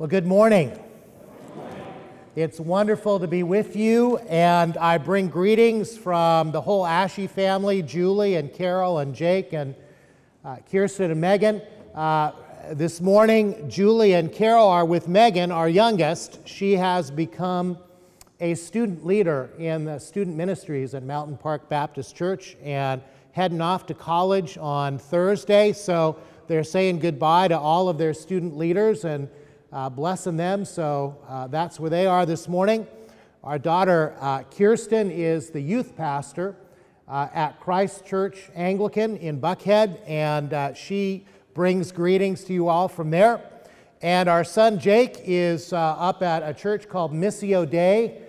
Well, good morning. It's wonderful to be with you, and I bring greetings from the whole Ashey family Julie and Carol and Jake and uh, Kirsten and Megan. Uh, this morning, Julie and Carol are with Megan, our youngest. She has become a student leader in the student ministries at Mountain Park Baptist Church and heading off to college on Thursday. So they're saying goodbye to all of their student leaders and uh, blessing them. So uh, that's where they are this morning. Our daughter uh, Kirsten is the youth pastor uh, at Christ Church Anglican in Buckhead, and uh, she brings greetings to you all from there. And our son Jake is uh, up at a church called Missio Dei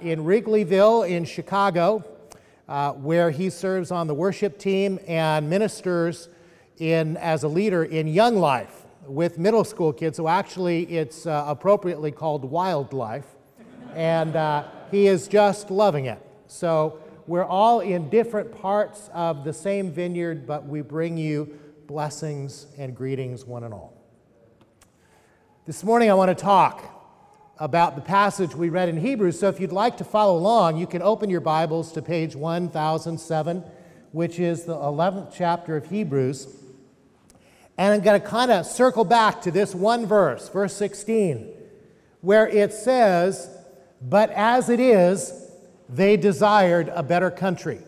in Wrigleyville in Chicago, where he serves on the worship team and ministers in, as a leader in Young Life with middle school kids. So actually, it's uh, appropriately called WyldLife. And uh, he is just loving it. So we're all in different parts of the same vineyard, but we bring you blessings and greetings, one and all. This morning, I want to talk about the passage we read in Hebrews. So if you'd like to follow along, you can open your Bibles to page 1007, which is the 11th chapter of Hebrews. And I'm going to kind of circle back to this one verse, verse 16, where it says, But as it is, they desired a better country.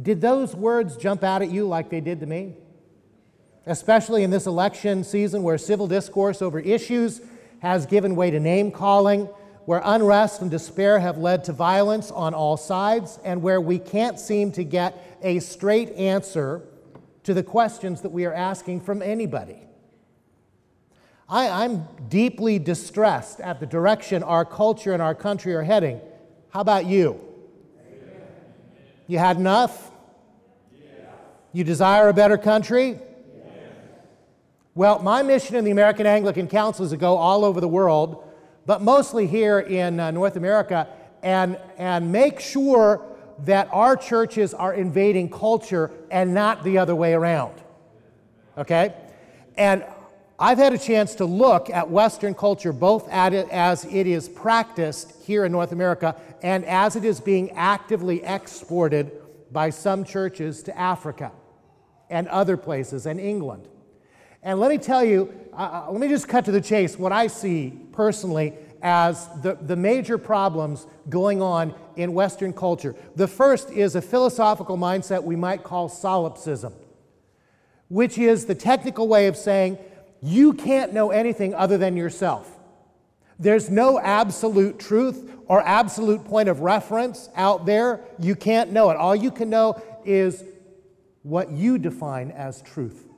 did those words jump out at you like they did to me? Especially in this election season where civil discourse over issues has given way to name calling, where unrest and despair have led to violence on all sides, and where we can't seem to get a straight answer to the questions that we are asking from anybody. I, am deeply distressed at the direction our culture and our country are heading. How about you? Amen. You had enough? Yeah. You desire a better country? Well, my mission in the American Anglican Council is to go all over the world, but mostly here in uh, North America, and, and make sure that our churches are invading culture and not the other way around. Okay? And I've had a chance to look at Western culture, both at it as it is practiced here in North America and as it is being actively exported by some churches to Africa and other places and England. And let me tell you, let me just cut to the chase what I see personally as the, the major problems going on in Western culture. The first is a philosophical mindset we might call solipsism, which is the technical way of saying you can't know anything other than yourself. There's no absolute truth or absolute point of reference out there. You can't know it. All you can know is what you define as truth.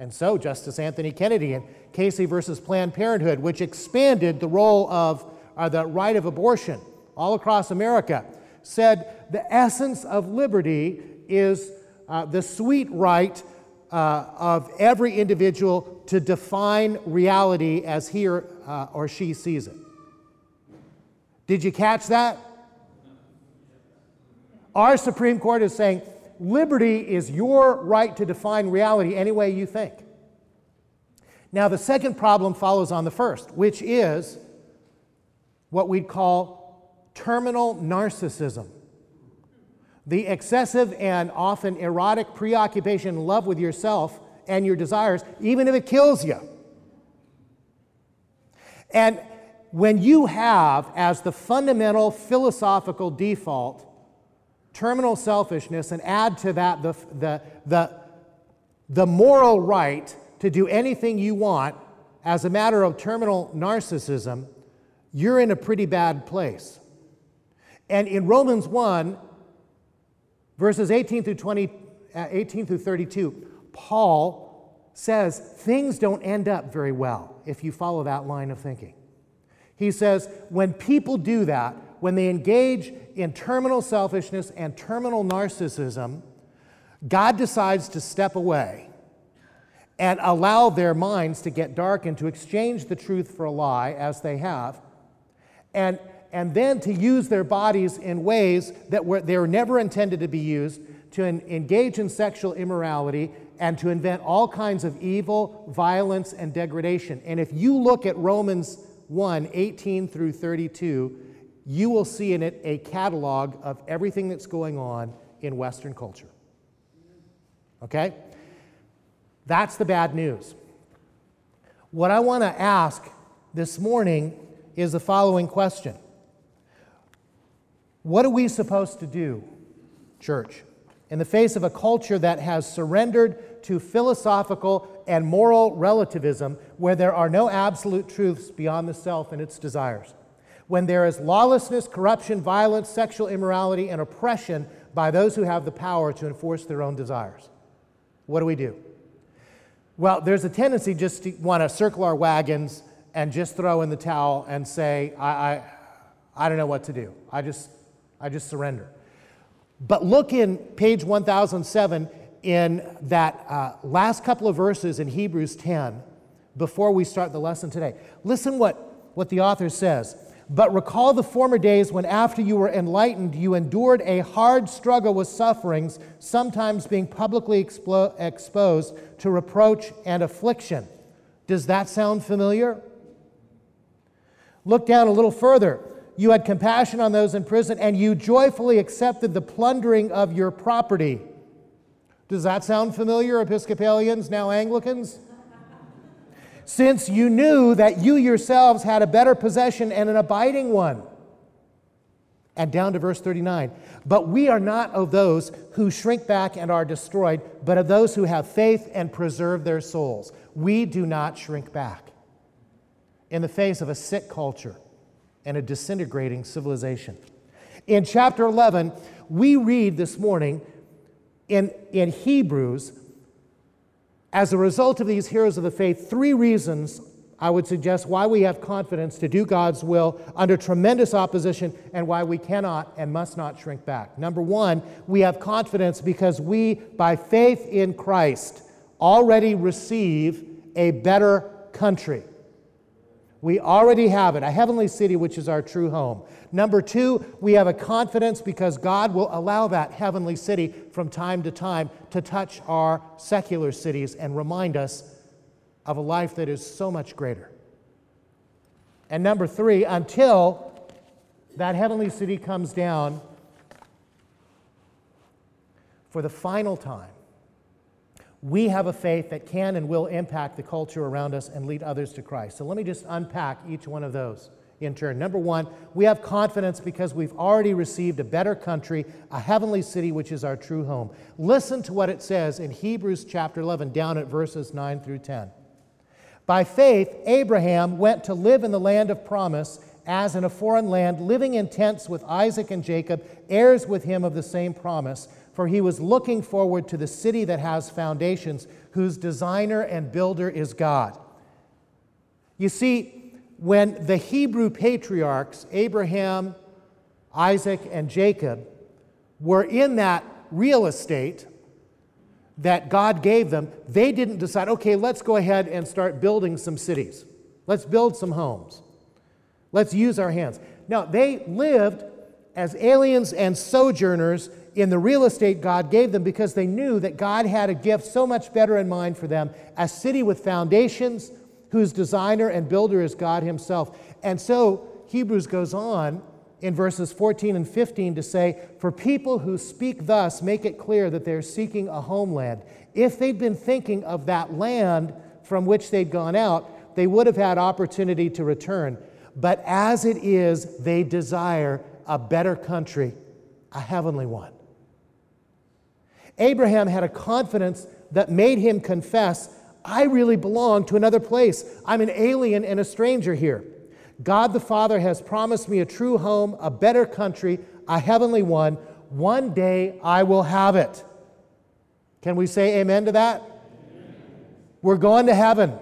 And so, Justice Anthony Kennedy in Casey versus Planned Parenthood, which expanded the role of uh, the right of abortion all across America, said the essence of liberty is uh, the sweet right uh, of every individual to define reality as he or, uh, or she sees it. Did you catch that? Our Supreme Court is saying liberty is your right to define reality any way you think. Now, the second problem follows on the first, which is what we'd call terminal narcissism. The excessive and often erotic preoccupation and love with yourself and your desires, even if it kills you. And when you have as the fundamental philosophical default terminal selfishness and add to that the, the, the, the moral right to do anything you want as a matter of terminal narcissism, you're in a pretty bad place. And in Romans 1, verses 18 through 20, uh, 18 through 32, Paul says things don't end up very well if you follow that line of thinking. He says, when people do that, when they engage in terminal selfishness and terminal narcissism, God decides to step away and allow their minds to get darkened, to exchange the truth for a lie as they have, and, and then to use their bodies in ways that were, they were never intended to be used to engage in sexual immorality and to invent all kinds of evil, violence, and degradation. And if you look at Romans 1 18 through 32, you will see in it a catalog of everything that's going on in Western culture. Okay? That's the bad news. What I want to ask this morning is the following question What are we supposed to do, church, in the face of a culture that has surrendered to philosophical and moral relativism where there are no absolute truths beyond the self and its desires? When there is lawlessness, corruption, violence, sexual immorality, and oppression by those who have the power to enforce their own desires? What do we do? Well, there's a tendency just to want to circle our wagons and just throw in the towel and say, I, I, I don't know what to do. I just, I just surrender. But look in page 1007 in that uh, last couple of verses in Hebrews 10 before we start the lesson today. Listen what, what the author says. But recall the former days when, after you were enlightened, you endured a hard struggle with sufferings, sometimes being publicly explo- exposed to reproach and affliction. Does that sound familiar? Look down a little further. You had compassion on those in prison, and you joyfully accepted the plundering of your property. Does that sound familiar, Episcopalians, now Anglicans? Since you knew that you yourselves had a better possession and an abiding one. And down to verse 39. But we are not of those who shrink back and are destroyed, but of those who have faith and preserve their souls. We do not shrink back in the face of a sick culture and a disintegrating civilization. In chapter 11, we read this morning in, in Hebrews as a result of these heroes of the faith, three reasons I would suggest why we have confidence to do God's will under tremendous opposition and why we cannot and must not shrink back. Number one, we have confidence because we, by faith in Christ, already receive a better country. We already have it, a heavenly city which is our true home. Number two, we have a confidence because God will allow that heavenly city from time to time to touch our secular cities and remind us of a life that is so much greater. And number three, until that heavenly city comes down for the final time, we have a faith that can and will impact the culture around us and lead others to Christ. So let me just unpack each one of those in turn. Number one, we have confidence because we've already received a better country, a heavenly city, which is our true home. Listen to what it says in Hebrews chapter 11, down at verses 9 through 10. By faith, Abraham went to live in the land of promise as in a foreign land, living in tents with Isaac and Jacob, heirs with him of the same promise. For he was looking forward to the city that has foundations, whose designer and builder is God. You see, when the Hebrew patriarchs, Abraham, Isaac, and Jacob, were in that real estate that God gave them, they didn't decide, okay, let's go ahead and start building some cities. Let's build some homes. Let's use our hands. Now, they lived as aliens and sojourners in the real estate God gave them because they knew that God had a gift so much better in mind for them a city with foundations whose designer and builder is God Himself. And so Hebrews goes on in verses 14 and 15 to say, For people who speak thus make it clear that they're seeking a homeland. If they'd been thinking of that land from which they'd gone out, they would have had opportunity to return. But as it is, they desire a better country, a heavenly one. Abraham had a confidence that made him confess I really belong to another place. I'm an alien and a stranger here. God the Father has promised me a true home, a better country, a heavenly one. One day I will have it. Can we say amen to that? Amen. We're going to heaven.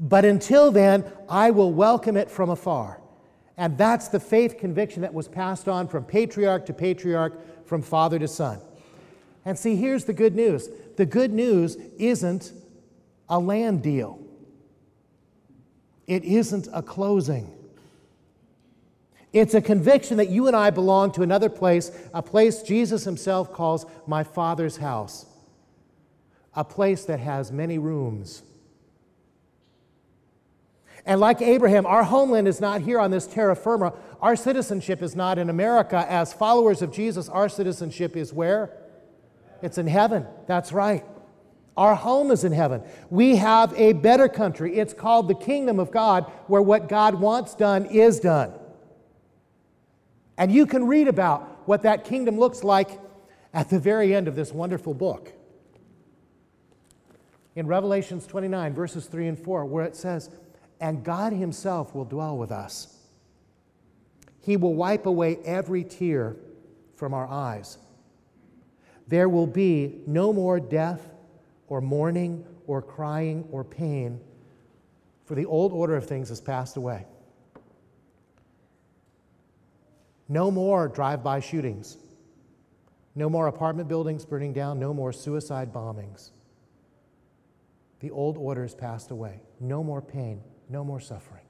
But until then, I will welcome it from afar. And that's the faith conviction that was passed on from patriarch to patriarch, from father to son. And see, here's the good news the good news isn't a land deal, it isn't a closing. It's a conviction that you and I belong to another place, a place Jesus himself calls my Father's house, a place that has many rooms. And like Abraham, our homeland is not here on this terra firma. Our citizenship is not in America. As followers of Jesus, our citizenship is where? It's in heaven. That's right. Our home is in heaven. We have a better country. It's called the kingdom of God, where what God wants done is done. And you can read about what that kingdom looks like at the very end of this wonderful book. In Revelations 29, verses 3 and 4, where it says, And God Himself will dwell with us. He will wipe away every tear from our eyes. There will be no more death or mourning or crying or pain, for the old order of things has passed away. No more drive by shootings. No more apartment buildings burning down. No more suicide bombings. The old order has passed away. No more pain. No more suffering.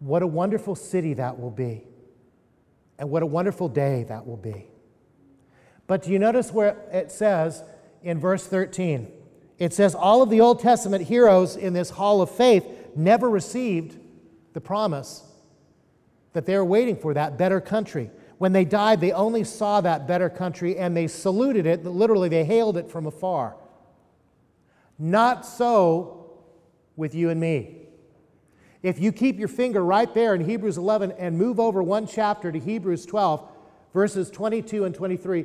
What a wonderful city that will be. And what a wonderful day that will be. But do you notice where it says in verse 13? It says, All of the Old Testament heroes in this hall of faith never received the promise that they were waiting for, that better country. When they died, they only saw that better country and they saluted it, literally, they hailed it from afar. Not so with you and me. If you keep your finger right there in Hebrews 11 and move over one chapter to Hebrews 12, verses 22 and 23,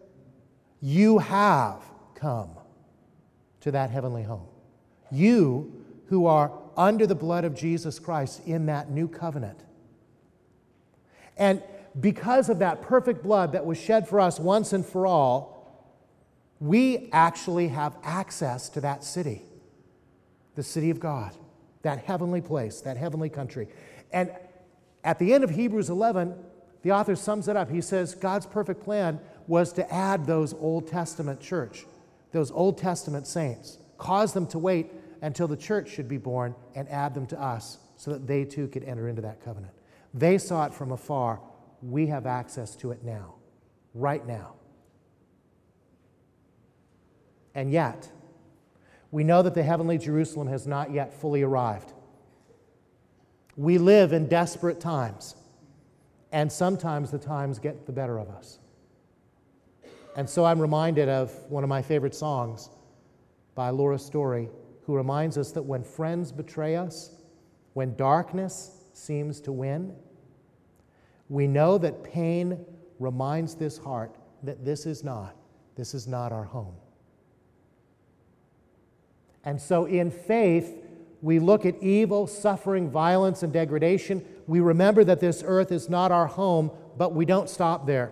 You have come to that heavenly home. You who are under the blood of Jesus Christ in that new covenant. And because of that perfect blood that was shed for us once and for all, we actually have access to that city, the city of God, that heavenly place, that heavenly country. And at the end of Hebrews 11, the author sums it up. He says God's perfect plan was to add those Old Testament church, those Old Testament saints, cause them to wait until the church should be born and add them to us so that they too could enter into that covenant. They saw it from afar. We have access to it now, right now. And yet, we know that the heavenly Jerusalem has not yet fully arrived. We live in desperate times, and sometimes the times get the better of us. And so I'm reminded of one of my favorite songs by Laura Story, who reminds us that when friends betray us, when darkness seems to win, we know that pain reminds this heart that this is not, this is not our home. And so in faith, we look at evil, suffering, violence, and degradation. We remember that this earth is not our home, but we don't stop there.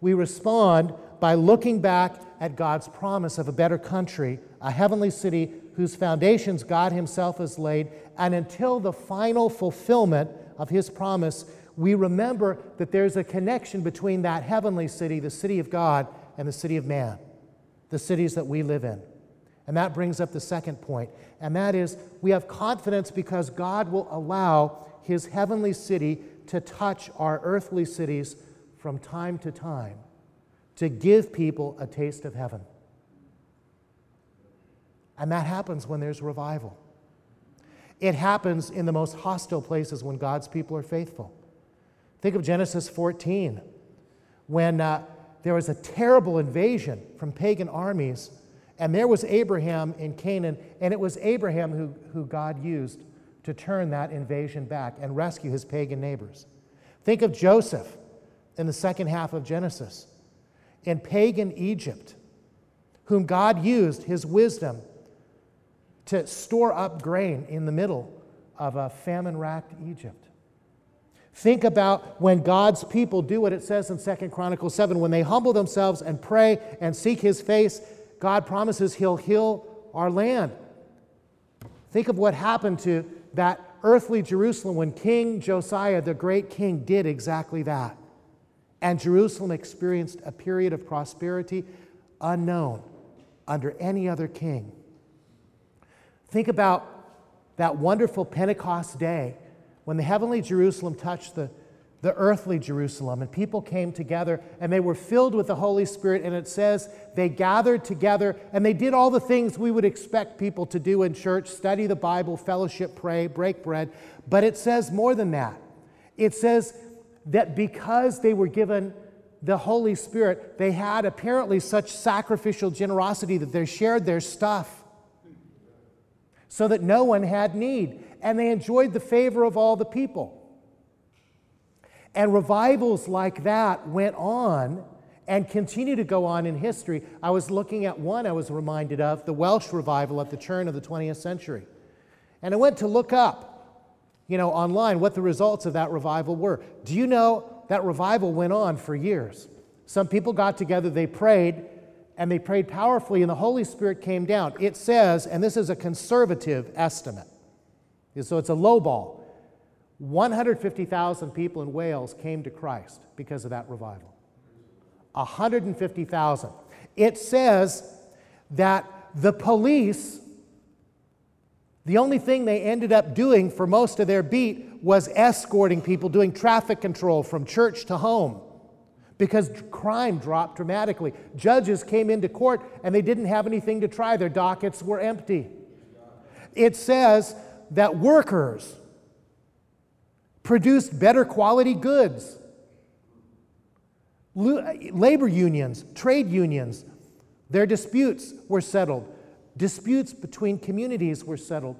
We respond by looking back at God's promise of a better country, a heavenly city whose foundations God Himself has laid, and until the final fulfillment of His promise, we remember that there's a connection between that heavenly city, the city of God, and the city of man, the cities that we live in. And that brings up the second point, and that is we have confidence because God will allow His heavenly city to touch our earthly cities from time to time to give people a taste of heaven. And that happens when there's revival. It happens in the most hostile places when God's people are faithful. Think of Genesis 14, when uh, there was a terrible invasion from pagan armies, and there was Abraham in Canaan, and it was Abraham who, who God used to turn that invasion back and rescue his pagan neighbors. Think of Joseph in the second half of Genesis in pagan Egypt, whom God used his wisdom to store up grain in the middle of a famine racked Egypt. Think about when God's people do what it says in 2 Chronicles 7 when they humble themselves and pray and seek his face, God promises he'll heal our land. Think of what happened to that earthly Jerusalem when King Josiah, the great king, did exactly that. And Jerusalem experienced a period of prosperity unknown under any other king. Think about that wonderful Pentecost day when the heavenly Jerusalem touched the, the earthly Jerusalem and people came together and they were filled with the Holy Spirit. And it says they gathered together and they did all the things we would expect people to do in church study the Bible, fellowship, pray, break bread. But it says more than that. It says that because they were given the Holy Spirit, they had apparently such sacrificial generosity that they shared their stuff so that no one had need. And they enjoyed the favor of all the people. And revivals like that went on and continue to go on in history. I was looking at one I was reminded of, the Welsh revival at the turn of the 20th century. And I went to look up, you know, online what the results of that revival were. Do you know that revival went on for years? Some people got together, they prayed, and they prayed powerfully, and the Holy Spirit came down. It says, and this is a conservative estimate, so it's a low ball. 150,000 people in Wales came to Christ because of that revival. 150,000. It says that the police, the only thing they ended up doing for most of their beat was escorting people, doing traffic control from church to home because crime dropped dramatically. Judges came into court and they didn't have anything to try, their dockets were empty. It says that workers produced better quality goods. Uh, labor unions, trade unions, their disputes were settled. Disputes between communities were settled.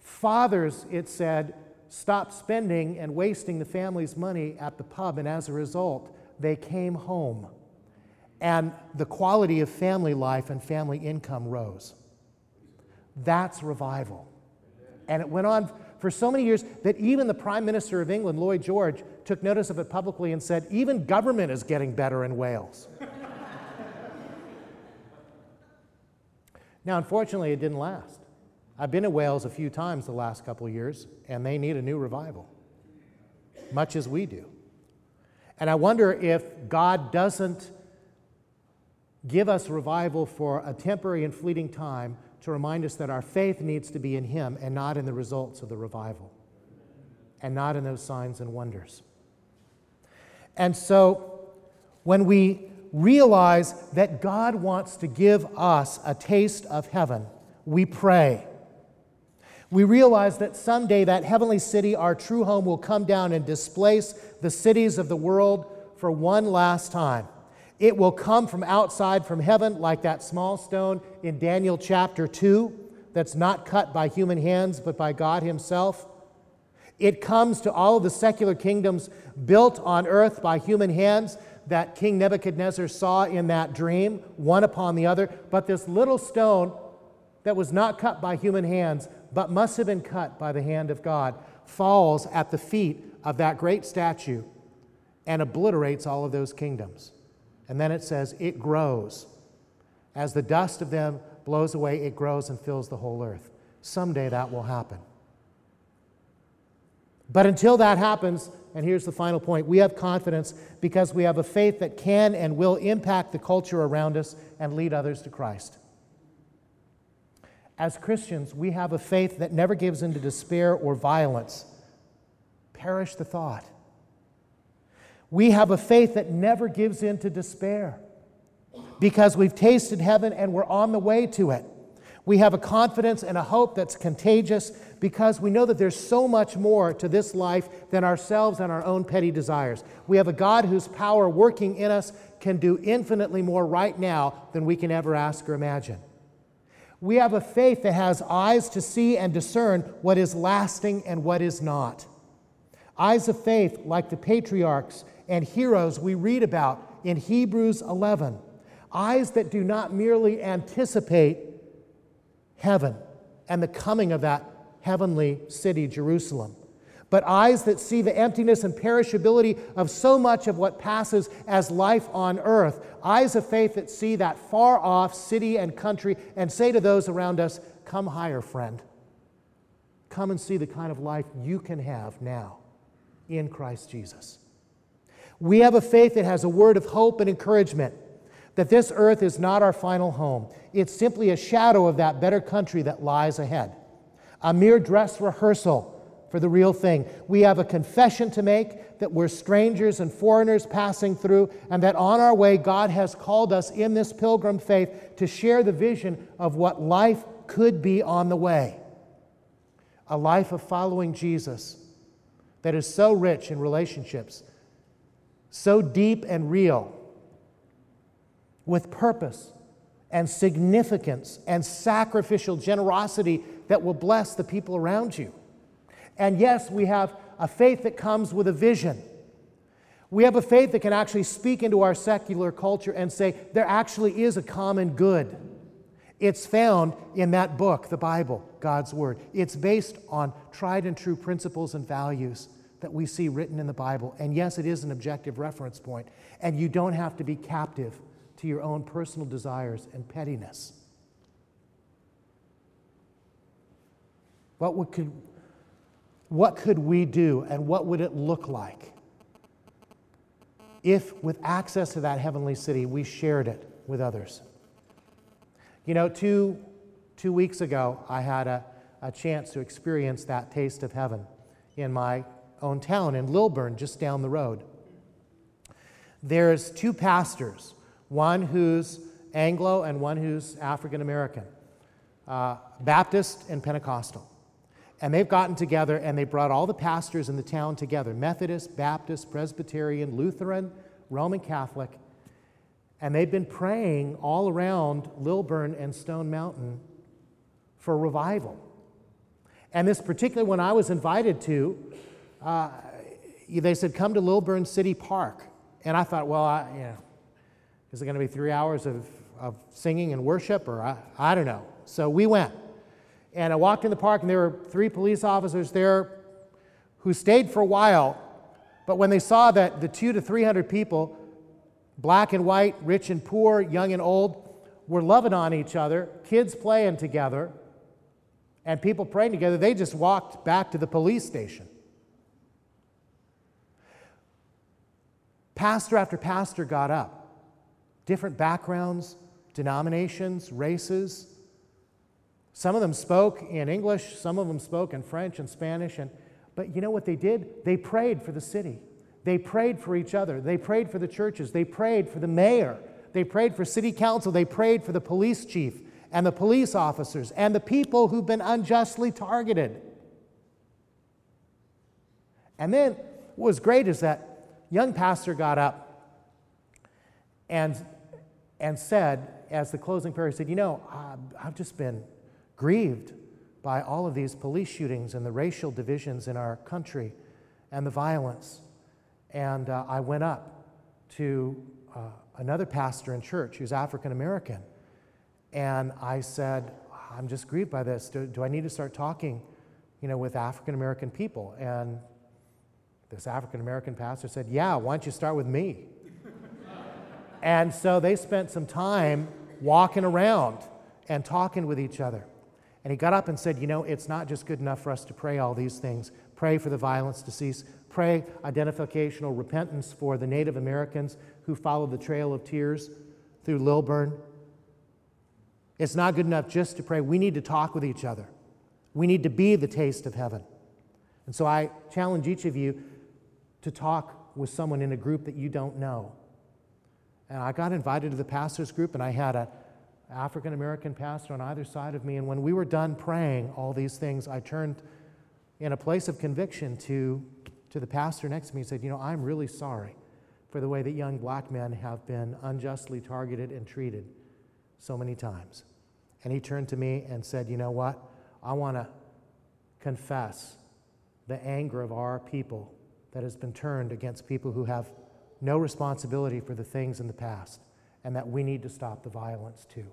Fathers, it said, stopped spending and wasting the family's money at the pub, and as a result, they came home, and the quality of family life and family income rose. That's revival. And it went on for so many years that even the Prime Minister of England, Lloyd George, took notice of it publicly and said, even government is getting better in Wales. Now, unfortunately, it didn't last. I've been to Wales a few times the last couple of years, and they need a new revival, much as we do. And I wonder if God doesn't give us revival for a temporary and fleeting time to remind us that our faith needs to be in Him and not in the results of the revival, and not in those signs and wonders. And so, when we realize that God wants to give us a taste of heaven, we pray. We realize that someday that heavenly city, our true home, will come down and displace the cities of the world for one last time. It will come from outside from heaven, like that small stone in Daniel chapter 2, that's not cut by human hands, but by God Himself. It comes to all of the secular kingdoms built on earth by human hands that King Nebuchadnezzar saw in that dream, one upon the other. But this little stone that was not cut by human hands but must have been cut by the hand of God, falls at the feet of that great statue and obliterates all of those kingdoms. And then it says, it grows. As the dust of them blows away, it grows and fills the whole earth. Someday that will happen. But until that happens, and here's the final point we have confidence because we have a faith that can and will impact the culture around us and lead others to Christ. As Christians, we have a faith that never gives into despair or violence. Perish the thought. We have a faith that never gives in to despair because we've tasted heaven and we're on the way to it. We have a confidence and a hope that's contagious because we know that there's so much more to this life than ourselves and our own petty desires. We have a God whose power working in us can do infinitely more right now than we can ever ask or imagine. We have a faith that has eyes to see and discern what is lasting and what is not. Eyes of faith, like the patriarchs and heroes we read about in Hebrews 11. Eyes that do not merely anticipate heaven and the coming of that heavenly city, Jerusalem, but eyes that see the emptiness and perishability of so much of what passes as life on earth. Eyes of faith that see that far off city and country and say to those around us, Come higher, friend. Come and see the kind of life you can have now in Christ Jesus. We have a faith that has a word of hope and encouragement that this earth is not our final home. It's simply a shadow of that better country that lies ahead, a mere dress rehearsal for the real thing. We have a confession to make that we're strangers and foreigners passing through, and that on our way, God has called us in this pilgrim faith to share the vision of what life could be on the way. A life of following Jesus that is so rich in relationships, so deep and real, with purpose and significance and sacrificial generosity that will bless the people around you. And yes, we have a faith that comes with a vision. We have a faith that can actually speak into our secular culture and say there actually is a common good. It's found in that book, the Bible, God's Word. It's based on tried and true principles and values that we see written in the Bible. And yes, it is an objective reference point. And you don't have to be captive to your own personal desires and pettiness. What could, what could we do and what would it look like if, with access to that heavenly city, we shared it with others? You know, two, two weeks ago, I had a, a chance to experience that taste of heaven in my own town, in Lilburn, just down the road. There's two pastors, one who's Anglo and one who's African American, uh, Baptist and Pentecostal. And they've gotten together and they brought all the pastors in the town together Methodist, Baptist, Presbyterian, Lutheran, Roman Catholic. And they've been praying all around Lilburn and Stone Mountain for revival. And this particular one I was invited to, uh, they said, come to Lilburn City Park. And I thought, well, I, you know, is it going to be three hours of, of singing and worship? Or I, I don't know. So we went. And I walked in the park, and there were three police officers there who stayed for a while. But when they saw that the two to 300 people, black and white, rich and poor, young and old, were loving on each other, kids playing together, and people praying together, they just walked back to the police station. Pastor after pastor got up. Different backgrounds, denominations, races, some of them spoke in English, some of them spoke in French and Spanish. And, but you know what they did? They prayed for the city. They prayed for each other. They prayed for the churches. They prayed for the mayor. They prayed for city council. They prayed for the police chief and the police officers and the people who've been unjustly targeted. And then what was great is that young pastor got up and, and said, as the closing prayer, he said, You know, I've just been grieved by all of these police shootings and the racial divisions in our country and the violence. And uh, I went up to uh, another pastor in church who's African American. And I said, I'm just grieved by this. Do, do I need to start talking, you know, with African American people? And this African American pastor said, Yeah, why don't you start with me? And so they spent some time walking around and talking with each other. And he got up and said, You know, it's not just good enough for us to pray all these things. Pray for the violence to cease. Pray identificational repentance for the Native Americans who followed the Trail of Tears through Lilburn. It's not good enough just to pray. We need to talk with each other. We need to be the taste of heaven. And so I challenge each of you to talk with someone in a group that you don't know. And I got invited to the pastor's group, and I had a African American pastor on either side of me. And when we were done praying all these things, I turned in a place of conviction to, to the pastor next to me and said, You know, I'm really sorry for the way that young black men have been unjustly targeted and treated so many times. And he turned to me and said, You know what? I want to confess the anger of our people that has been turned against people who have no responsibility for the things in the past, and that we need to stop the violence too.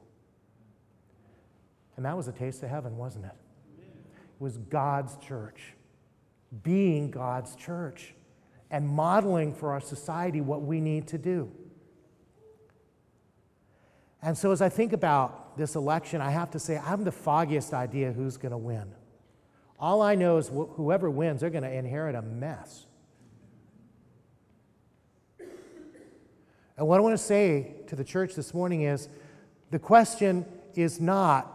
And that was a taste of heaven, wasn't it? It was God's church being God's church and modeling for our society what we need to do. And so, as I think about this election, I have to say, I have the foggiest idea who's going to win. All I know is wh- whoever wins, they're going to inherit a mess. And what I want to say to the church this morning is the question is not,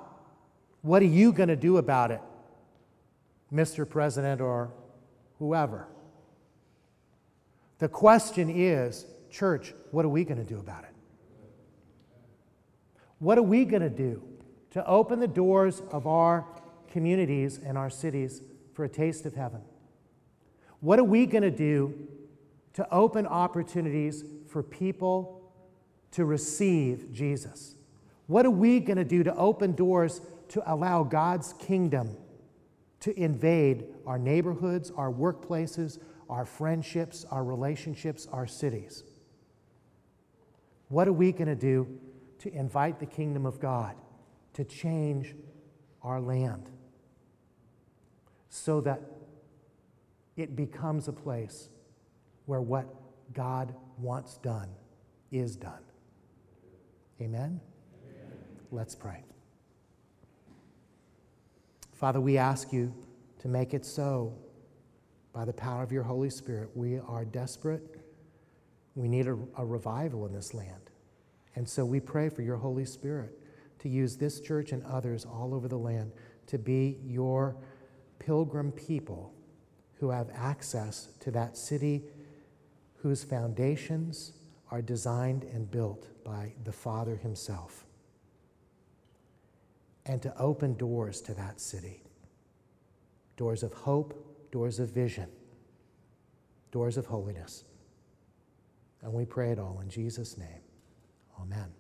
what are you going to do about it, Mr. President or whoever? The question is, church, what are we going to do about it? What are we going to do to open the doors of our communities and our cities for a taste of heaven? What are we going to do to open opportunities for people to receive Jesus? What are we going to do to open doors to allow God's kingdom to invade our neighborhoods, our workplaces, our friendships, our relationships, our cities? What are we going to do to invite the kingdom of God to change our land so that it becomes a place where what God wants done is done. Amen? Amen? Let's pray. Father, we ask you to make it so by the power of your Holy Spirit. We are desperate. We need a, a revival in this land. And so we pray for your Holy Spirit to use this church and others all over the land to be your pilgrim people who have access to that city whose foundations are designed and built by the Father Himself. And to open doors to that city doors of hope, doors of vision, doors of holiness. And we pray it all in Jesus' name. Amen.